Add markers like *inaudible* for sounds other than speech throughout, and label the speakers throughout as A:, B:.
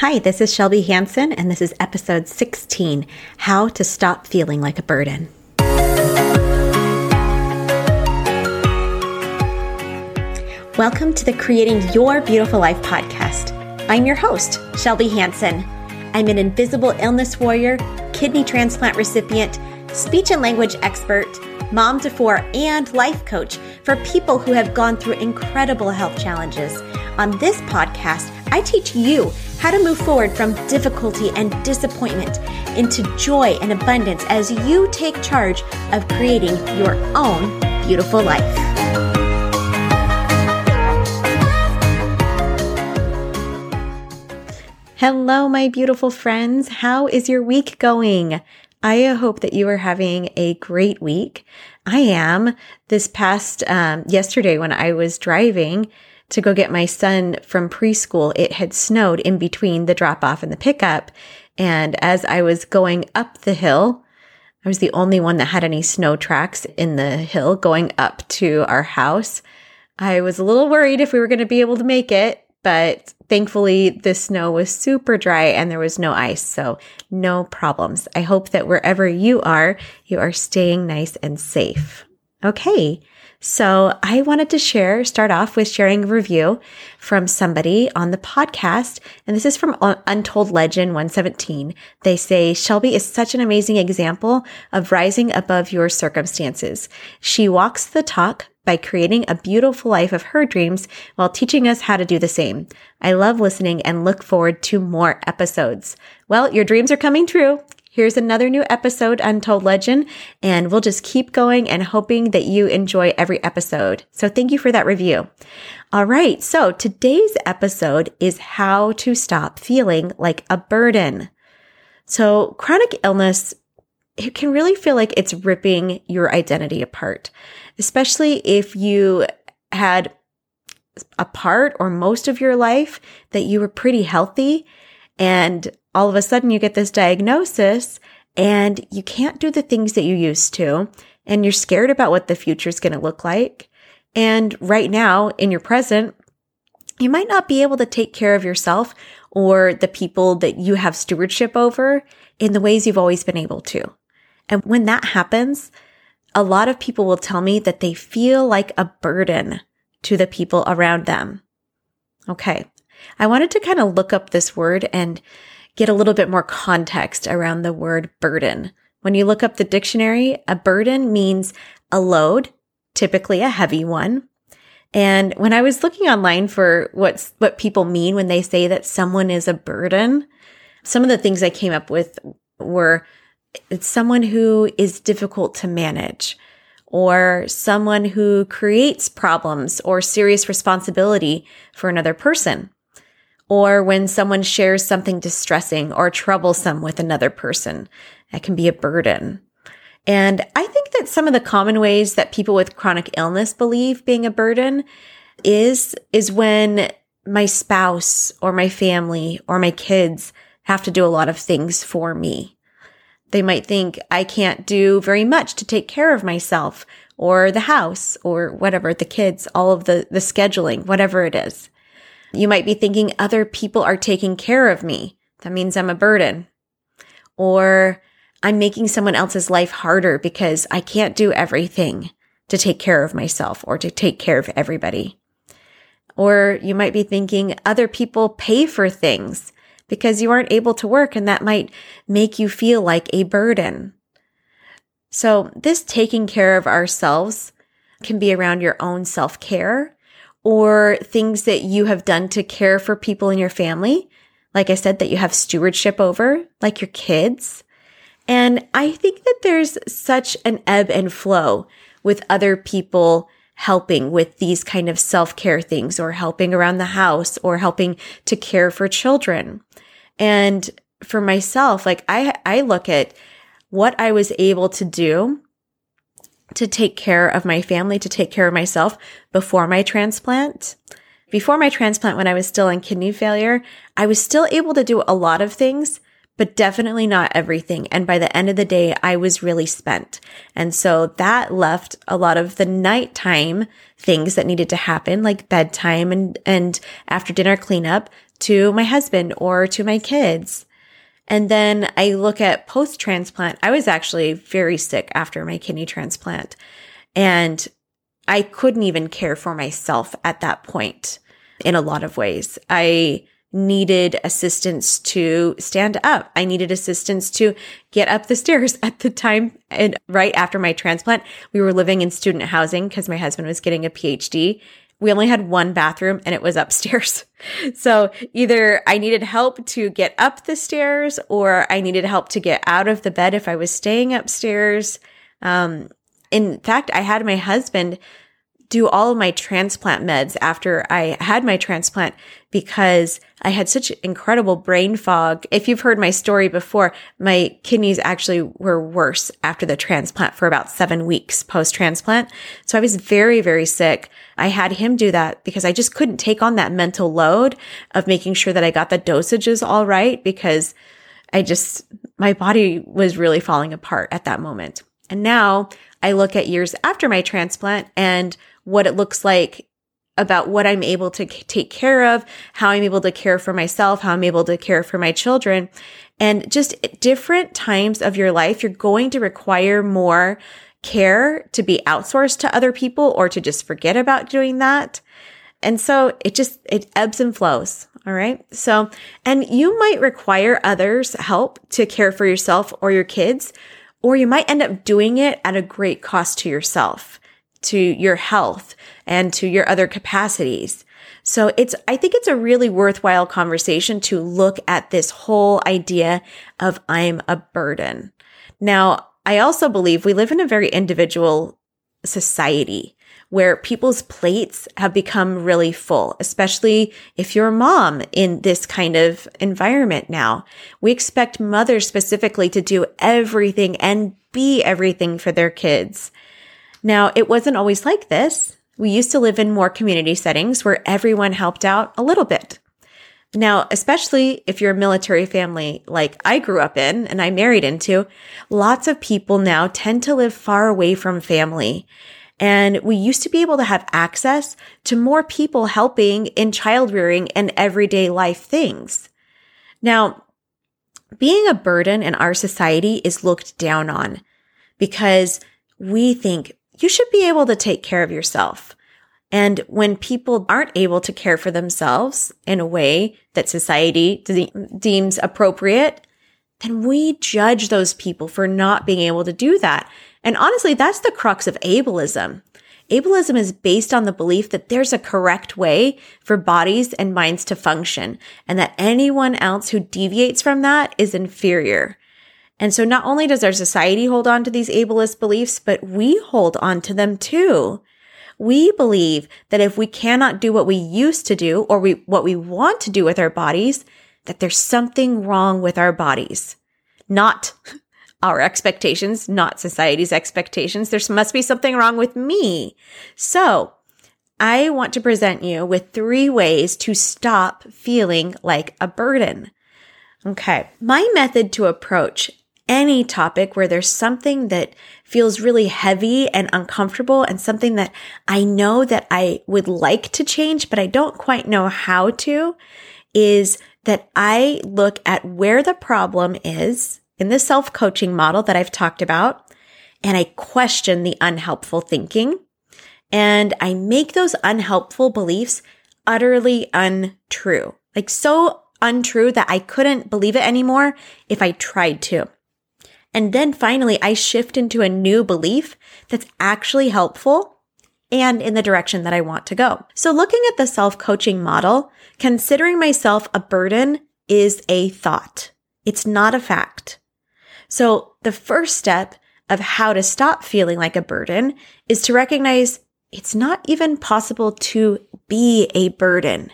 A: Hi, this is Shelby Hansen, and this is episode 16 How to Stop Feeling Like a Burden. Welcome to the Creating Your Beautiful Life podcast. I'm your host, Shelby Hansen. I'm an invisible illness warrior, kidney transplant recipient, speech and language expert, mom to four, and life coach for people who have gone through incredible health challenges. On this podcast, I teach you how to move forward from difficulty and disappointment into joy and abundance as you take charge of creating your own beautiful life. Hello, my beautiful friends. How is your week going? I hope that you are having a great week. I am. This past um, yesterday, when I was driving, to go get my son from preschool, it had snowed in between the drop off and the pickup. And as I was going up the hill, I was the only one that had any snow tracks in the hill going up to our house. I was a little worried if we were going to be able to make it, but thankfully the snow was super dry and there was no ice. So no problems. I hope that wherever you are, you are staying nice and safe. Okay. So I wanted to share, start off with sharing a review from somebody on the podcast. And this is from Untold Legend 117. They say, Shelby is such an amazing example of rising above your circumstances. She walks the talk by creating a beautiful life of her dreams while teaching us how to do the same. I love listening and look forward to more episodes. Well, your dreams are coming true. Here's another new episode, Untold Legend, and we'll just keep going and hoping that you enjoy every episode. So thank you for that review. All right. So today's episode is how to stop feeling like a burden. So chronic illness, it can really feel like it's ripping your identity apart, especially if you had a part or most of your life that you were pretty healthy and all of a sudden you get this diagnosis and you can't do the things that you used to. And you're scared about what the future is going to look like. And right now in your present, you might not be able to take care of yourself or the people that you have stewardship over in the ways you've always been able to. And when that happens, a lot of people will tell me that they feel like a burden to the people around them. Okay. I wanted to kind of look up this word and get a little bit more context around the word burden. When you look up the dictionary, a burden means a load, typically a heavy one. And when I was looking online for what's, what people mean when they say that someone is a burden, some of the things I came up with were it's someone who is difficult to manage or someone who creates problems or serious responsibility for another person or when someone shares something distressing or troublesome with another person. That can be a burden. And I think that some of the common ways that people with chronic illness believe being a burden is, is when my spouse or my family or my kids have to do a lot of things for me. They might think I can't do very much to take care of myself or the house or whatever, the kids, all of the, the scheduling, whatever it is. You might be thinking other people are taking care of me. That means I'm a burden. Or I'm making someone else's life harder because I can't do everything to take care of myself or to take care of everybody. Or you might be thinking other people pay for things because you aren't able to work and that might make you feel like a burden. So this taking care of ourselves can be around your own self care or things that you have done to care for people in your family. Like I said, that you have stewardship over, like your kids. And I think that there's such an ebb and flow with other people helping with these kind of self care things or helping around the house or helping to care for children. And for myself, like I, I look at what I was able to do to take care of my family, to take care of myself before my transplant. Before my transplant, when I was still in kidney failure, I was still able to do a lot of things, but definitely not everything. And by the end of the day, I was really spent. And so that left a lot of the nighttime things that needed to happen, like bedtime and, and after dinner cleanup to my husband or to my kids. And then I look at post transplant. I was actually very sick after my kidney transplant and I couldn't even care for myself at that point in a lot of ways. I needed assistance to stand up. I needed assistance to get up the *laughs* stairs at the time. And right after my transplant, we were living in student housing because my husband was getting a PhD. We only had one bathroom and it was upstairs. *laughs* So either I needed help to get up the stairs or I needed help to get out of the bed if I was staying upstairs. Um, in fact, I had my husband do all of my transplant meds after I had my transplant because I had such incredible brain fog. If you've heard my story before, my kidneys actually were worse after the transplant for about seven weeks post transplant. So I was very, very sick. I had him do that because I just couldn't take on that mental load of making sure that I got the dosages all right because I just, my body was really falling apart at that moment. And now I look at years after my transplant and what it looks like about what I'm able to take care of, how I'm able to care for myself, how I'm able to care for my children. And just different times of your life, you're going to require more care to be outsourced to other people or to just forget about doing that. And so it just, it ebbs and flows. All right. So, and you might require others help to care for yourself or your kids, or you might end up doing it at a great cost to yourself to your health and to your other capacities. So it's, I think it's a really worthwhile conversation to look at this whole idea of I'm a burden. Now, I also believe we live in a very individual society where people's plates have become really full, especially if you're a mom in this kind of environment now. We expect mothers specifically to do everything and be everything for their kids. Now, it wasn't always like this. We used to live in more community settings where everyone helped out a little bit. Now, especially if you're a military family like I grew up in and I married into, lots of people now tend to live far away from family. And we used to be able to have access to more people helping in child rearing and everyday life things. Now, being a burden in our society is looked down on because we think you should be able to take care of yourself. And when people aren't able to care for themselves in a way that society de- deems appropriate, then we judge those people for not being able to do that. And honestly, that's the crux of ableism. Ableism is based on the belief that there's a correct way for bodies and minds to function and that anyone else who deviates from that is inferior. And so not only does our society hold on to these ableist beliefs, but we hold on to them too. We believe that if we cannot do what we used to do or we, what we want to do with our bodies, that there's something wrong with our bodies. Not *laughs* our expectations, not society's expectations. There must be something wrong with me. So I want to present you with three ways to stop feeling like a burden. Okay. My method to approach any topic where there's something that feels really heavy and uncomfortable and something that I know that I would like to change, but I don't quite know how to is that I look at where the problem is in the self coaching model that I've talked about. And I question the unhelpful thinking and I make those unhelpful beliefs utterly untrue, like so untrue that I couldn't believe it anymore if I tried to. And then finally, I shift into a new belief that's actually helpful and in the direction that I want to go. So looking at the self coaching model, considering myself a burden is a thought. It's not a fact. So the first step of how to stop feeling like a burden is to recognize it's not even possible to be a burden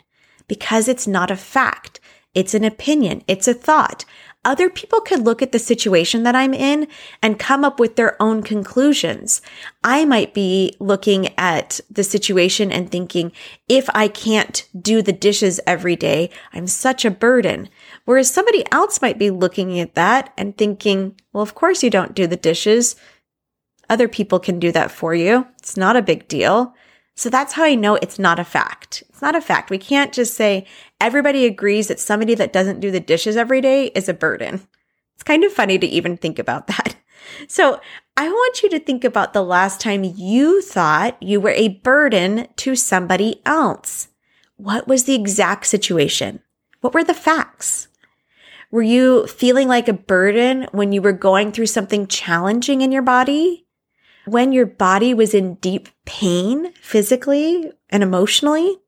A: because it's not a fact. It's an opinion. It's a thought other people could look at the situation that I'm in and come up with their own conclusions. I might be looking at the situation and thinking, if I can't do the dishes every day, I'm such a burden. Whereas somebody else might be looking at that and thinking, well, of course you don't do the dishes. Other people can do that for you. It's not a big deal. So that's how I know it's not a fact. It's not a fact. We can't just say everybody agrees that somebody that doesn't do the dishes every day is a burden. It's kind of funny to even think about *laughs* that. So I want you to think about the last time you thought you were a burden to somebody else. What was the exact situation? What were the facts? Were you feeling like a burden when you were going through something challenging in your body? When your body was in deep pain physically and emotionally?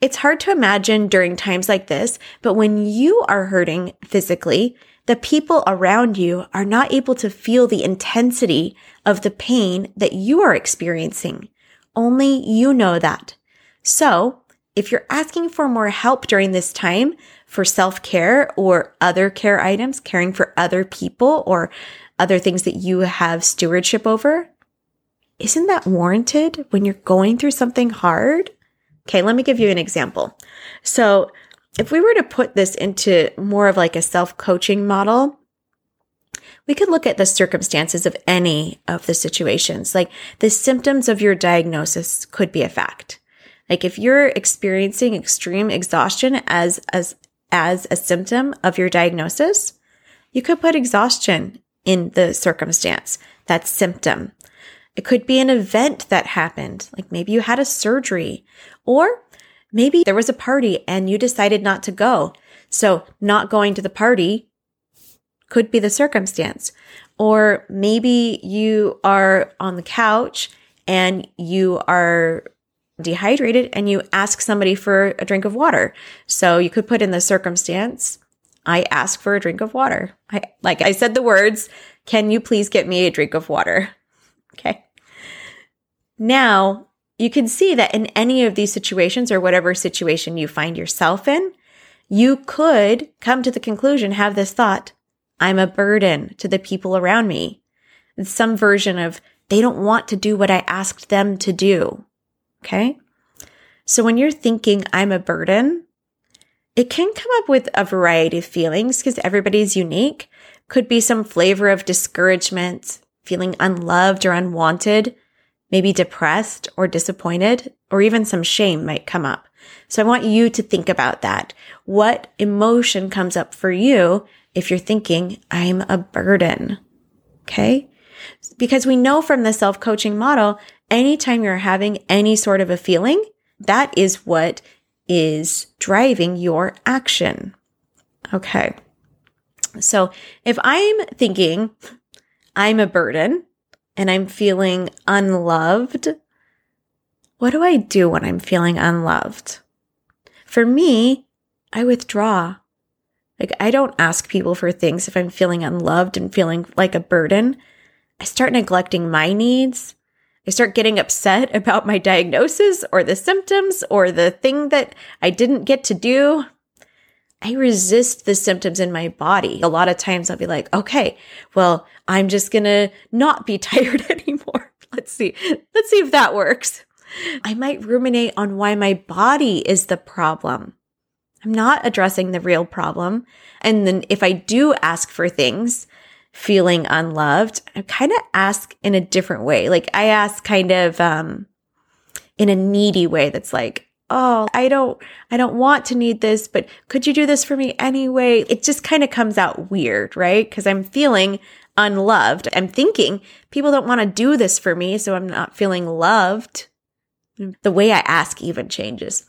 A: It's hard to imagine during times like this, but when you are hurting physically, the people around you are not able to feel the intensity of the pain that you are experiencing. Only you know that. So, if you're asking for more help during this time for self care or other care items, caring for other people or other things that you have stewardship over, isn't that warranted when you're going through something hard? Okay, let me give you an example. So, if we were to put this into more of like a self coaching model, we could look at the circumstances of any of the situations. Like the symptoms of your diagnosis could be a fact. Like if you're experiencing extreme exhaustion as, as, as a symptom of your diagnosis, you could put exhaustion in the circumstance, that symptom. It could be an event that happened, like maybe you had a surgery, or maybe there was a party and you decided not to go. So not going to the party could be the circumstance. Or maybe you are on the couch and you are dehydrated and you ask somebody for a drink of water. So you could put in the circumstance, I ask for a drink of water. I, like I said the words, can you please get me a drink of water? Okay. Now you can see that in any of these situations or whatever situation you find yourself in, you could come to the conclusion, have this thought, I'm a burden to the people around me. It's some version of they don't want to do what I asked them to do. Okay. So when you're thinking I'm a burden, it can come up with a variety of feelings because everybody's unique. Could be some flavor of discouragement, feeling unloved or unwanted, maybe depressed or disappointed, or even some shame might come up. So I want you to think about that. What emotion comes up for you if you're thinking, I'm a burden? Okay. Because we know from the self coaching model, anytime you're having any sort of a feeling, that is what is driving your action. Okay. So if I'm thinking I'm a burden, and I'm feeling unloved, what do I do when I'm feeling unloved? For me, I withdraw. Like, I don't ask people for things if I'm feeling unloved and feeling like a burden. I start neglecting my needs. I start getting upset *laughs* about my diagnosis or the symptoms or the thing that I didn't get to do. I resist the symptoms in my body. A lot of times I'll be like, okay, well, I'm just going to not be *laughs* tired *laughs* anymore. Let's see. Let's see if that works. I might ruminate on why my body is the problem. I'm not addressing the real problem. And then if I do ask for things, feeling unloved, I kind of ask in a different way. Like I ask kind of, um, in a needy way that's like, oh, I don't, I don't want to need this, but could you do this for me anyway? It just kind of comes out weird, right? Because I'm feeling unloved. I'm thinking people don't want to do this for me, so I'm not feeling loved. The way I ask even changes.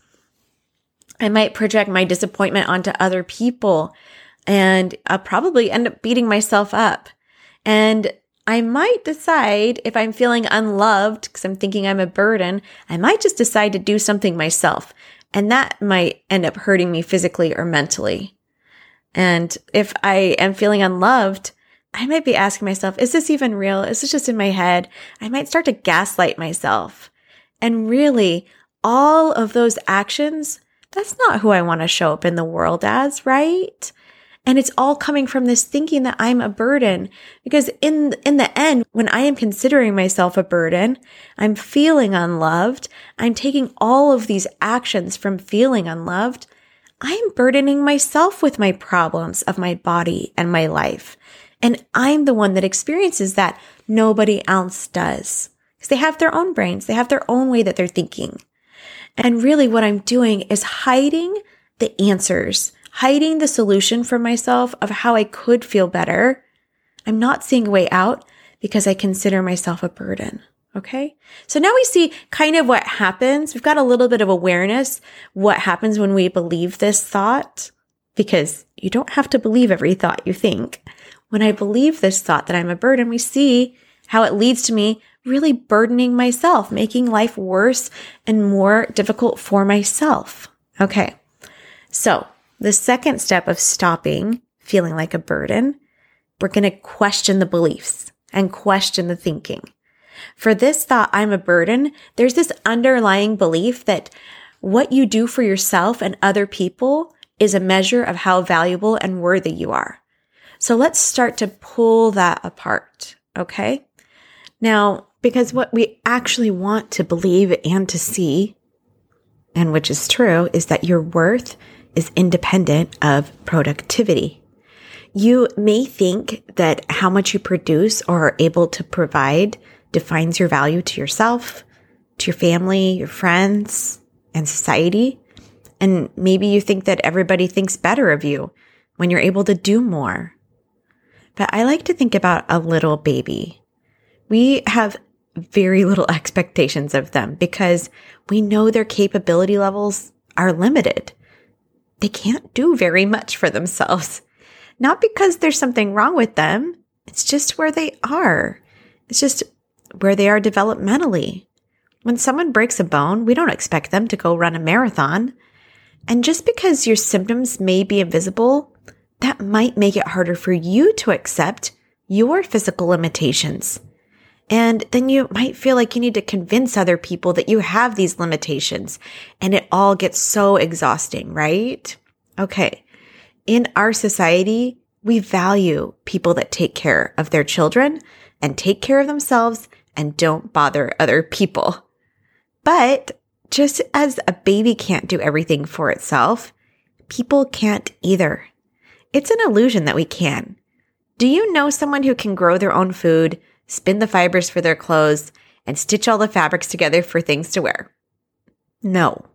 A: I might project my disappointment onto other people and I'll probably end up beating myself up. And I might decide if I'm feeling unloved because I'm thinking I'm a burden, I might just decide to do something myself. And that might end up hurting me physically or mentally. And if I am feeling unloved, I might be asking myself, is this even real? Is this just in my head? I might start to gaslight myself. And really, all of those actions, that's not who I want to show up in the world as, right? And it's all coming from this thinking that I'm a burden. Because in, in the end, when I am considering myself a burden, I'm feeling unloved. I'm taking all of these actions from feeling unloved. I'm burdening myself with my problems of my body and my life. And I'm the one that experiences that. Nobody else does. Because they have their own brains. They have their own way that they're thinking. And really what I'm doing is hiding the answers, hiding the solution from myself of how I could feel better. I'm not seeing a way out because I consider myself a burden. Okay. So now we see kind of what happens. We've got a little bit of awareness what happens when we believe this thought because you don't have to believe every thought you think. When I believe this thought that I'm a burden, we see how it leads to me really burdening myself, making life worse and more difficult for myself. Okay. So the second step of stopping feeling like a burden, we're going to question the beliefs and question the thinking. For this thought, I'm a burden, there's this underlying belief that what you do for yourself and other people is a measure of how valuable and worthy you are. So let's start to pull that apart. Okay. Now, because what we actually want to believe and to see, and which is true, is that your worth is independent of productivity. You may think that how much you produce or are able to provide defines your value to yourself, to your family, your friends, and society. And maybe you think that everybody thinks better of you when you're able to do more. But I like to think about a little baby. We have very little *laughs* expectations of them because we know their capability levels are limited they can't do very much for themselves. Not because there's something wrong with them, it's just where they are. It's just where they are developmentally. When someone breaks a bone, we don't expect them to go run a marathon. And just because your symptoms may be invisible, that might make it harder for you to accept your physical limitations. And then you might feel like you need to convince other people that you have these limitations and it all gets so exhausting, right? Okay. In our society, we value people that take care of their children and take care of themselves and don't bother other people. But just as a baby can't do everything for itself, people can't either. It's an illusion that we can. Do you know someone who can grow their own food, spin the fibers for their clothes, and stitch all the fabrics together for things to wear. No.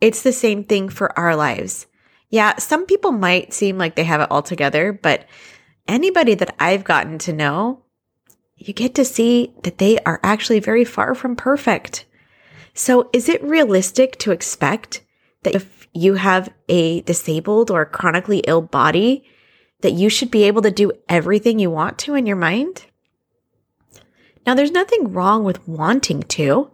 A: It's the same thing for our lives. Yeah, some people might seem like they have it all together, but anybody that I've gotten to know, you get to see that they are actually very far from perfect. So is it realistic to expect that if you have a disabled or chronically ill body, that you should be able to do everything you want to in your mind? Now, there's nothing wrong with wanting to.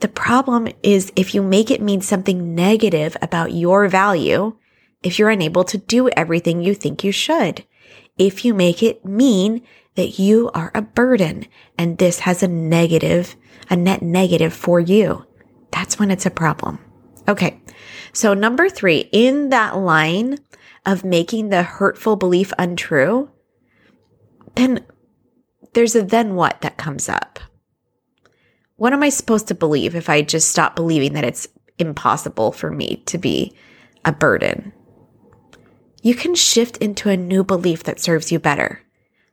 A: The problem is if you make it mean something negative about your value, if you're unable to do everything you think you should, if you make it mean that you are a burden and this has a negative, a net negative for you, that's when it's a problem. Okay. So number three, in that line of making the hurtful belief untrue, then there's a then what that comes up. What am I supposed to believe if I just stop believing that it's impossible for me to be a burden? You can shift into a new belief that serves you better.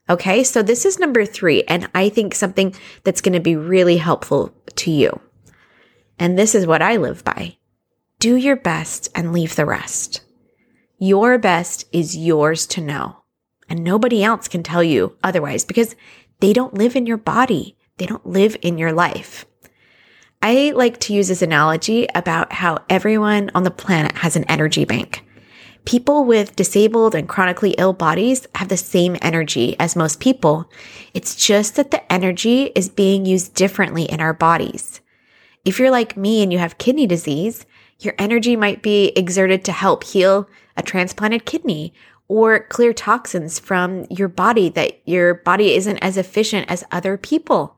A: Okay, so this is number three, and I think something that's going to be really helpful to you. And this is what I live by do your best and leave the rest. Your best is yours to know, and nobody else can tell you otherwise because they don't live in your body. They don't live in your life. I like to use this analogy about how everyone on the planet has an energy bank. People with disabled and chronically ill bodies have the same energy as most people. It's just that the energy is being used differently in our bodies. If you're like me and you have kidney disease, your energy might be exerted to help heal a transplanted kidney or clear toxins from your body that your body isn't as efficient as other people.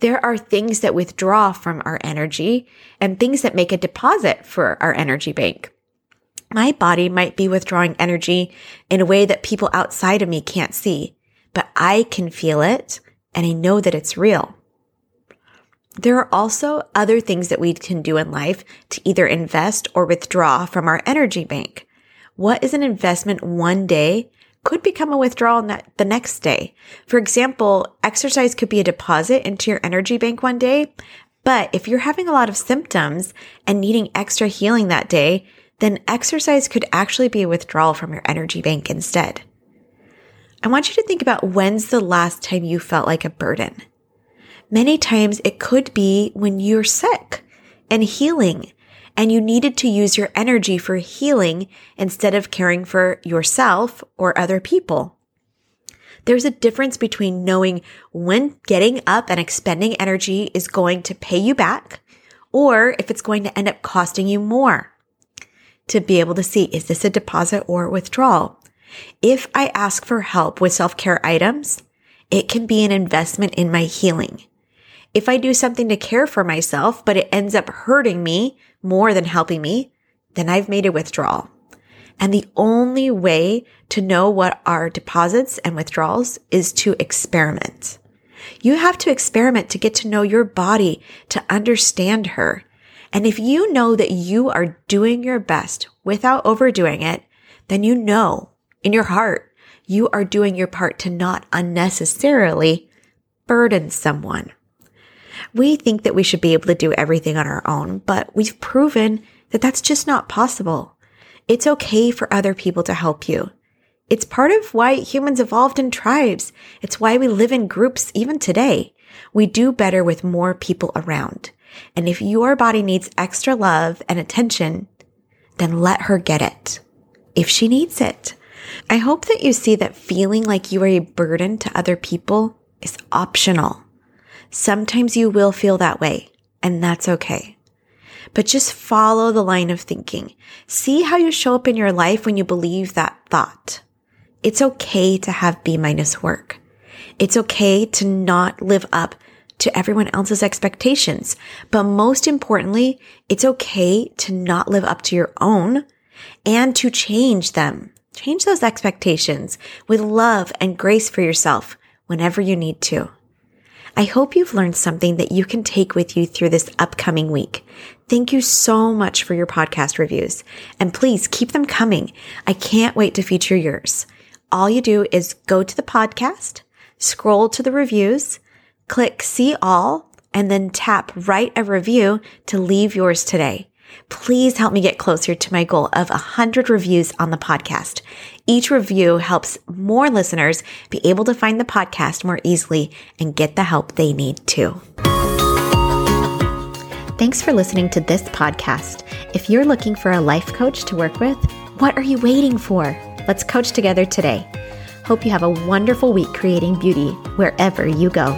A: There are things that withdraw from our energy and things that make a deposit for our energy bank. My body might be withdrawing energy in a way that people outside of me can't see, but I can feel it and I know that it's real. There are also other things that we can do in life to either invest or withdraw from our energy bank. What is an investment one day could become a withdrawal the next day. For example, exercise could be a deposit into your energy bank one day. But if you're having a lot of symptoms and needing extra healing that day, then exercise could actually be a withdrawal from your energy bank instead. I want you to think about when's the last time you felt like a burden. Many times it could be when you're sick and healing and you needed to use your energy for healing instead of caring for yourself or other people. There's a difference between knowing when getting up and expending energy is going to pay you back or if it's going to end up costing you more. To be able to see, is this a deposit or withdrawal? If I ask for help with self care items, it can be an investment in my healing. If I do something to care for myself, but it ends up hurting me more than helping me, then I've made a withdrawal. And the only way to know what are deposits and withdrawals is to experiment. You have to experiment to get to know your body, to understand her. And if you know that you are doing your best without overdoing it, then you know in your heart you are doing your part to not unnecessarily burden someone. We think that we should be able to do everything on our own, but we've proven that that's just not possible. It's okay for other people to help you. It's part of why humans evolved in tribes. It's why we live in groups even today. We do better with more people around. And if your body needs extra love and attention, then let her get it if she needs it. I hope that you see that feeling like you are a burden to other people is optional. Sometimes you will feel that way, and that's okay. But just follow the line of thinking. See how you show up in your life when you believe that thought. It's okay to have B minus work. It's okay to not live up to everyone else's expectations. But most importantly, it's okay to not live up to your own and to change them. Change those expectations with love and grace for yourself whenever you need to. I hope you've learned something that you can take with you through this upcoming week. Thank you so much for your podcast reviews and please keep them coming. I can't wait to feature yours. All you do is go to the podcast, scroll to the reviews, click see all, and then tap write a review to leave yours today. Please help me get closer to my goal of 100 reviews on the podcast. Each review helps more listeners be able to find the podcast more easily and get the help they need too. Thanks for listening to this podcast. If you're looking for a life coach to work with, what are you waiting for? Let's coach together today. Hope you have a wonderful week creating beauty wherever you go.